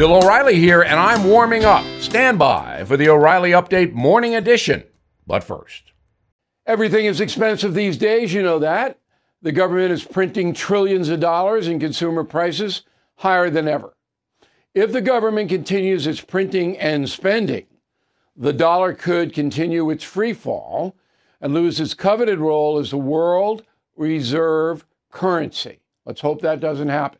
Bill O'Reilly here, and I'm warming up. Stand by for the O'Reilly Update Morning Edition. But first, everything is expensive these days, you know that. The government is printing trillions of dollars and consumer prices higher than ever. If the government continues its printing and spending, the dollar could continue its free fall and lose its coveted role as the world reserve currency. Let's hope that doesn't happen.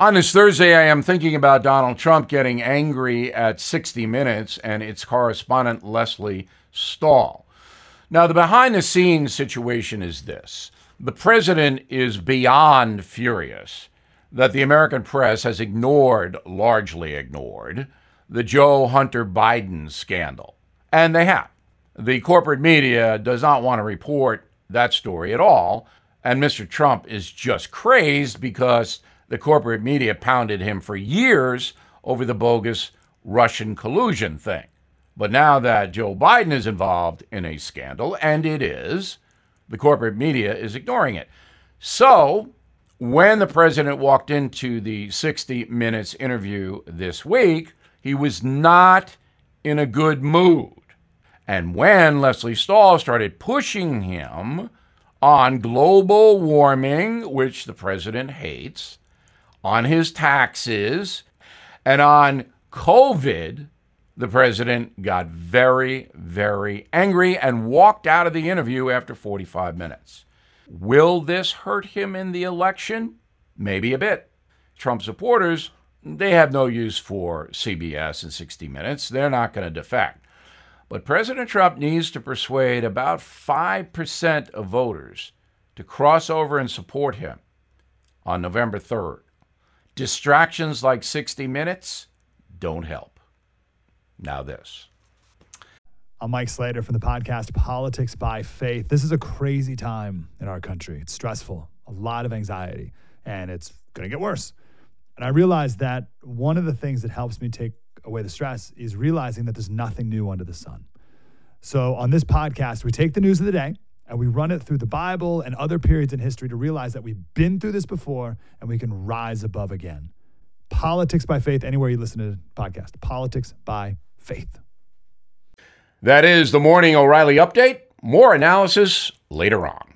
On this Thursday, I am thinking about Donald Trump getting angry at 60 Minutes and its correspondent Lesley Stahl. Now, the behind the scenes situation is this the president is beyond furious that the American press has ignored, largely ignored, the Joe Hunter Biden scandal. And they have. The corporate media does not want to report that story at all. And Mr. Trump is just crazed because the corporate media pounded him for years over the bogus Russian collusion thing. But now that Joe Biden is involved in a scandal, and it is, the corporate media is ignoring it. So, when the president walked into the 60 Minutes interview this week, he was not in a good mood. And when Lesley Stahl started pushing him on global warming, which the president hates, on his taxes, and on COVID, the president got very, very angry and walked out of the interview after 45 minutes. Will this hurt him in the election? Maybe a bit. Trump supporters, they have no use for CBS and 60 Minutes. They're not going to defect. But President Trump needs to persuade about 5% of voters to cross over and support him on November 3rd. Distractions like 60 Minutes don't help. Now, this. I'm Mike Slater from the podcast Politics by Faith. This is a crazy time in our country. It's stressful, a lot of anxiety, and it's going to get worse. And I realized that one of the things that helps me take away the stress is realizing that there's nothing new under the sun. So on this podcast, we take the news of the day and we run it through the Bible and other periods in history to realize that we've been through this before and we can rise above again. Politics by faith, anywhere you listen to the podcast. Politics by faith. That is the Morning O'Reilly Update. More analysis later on.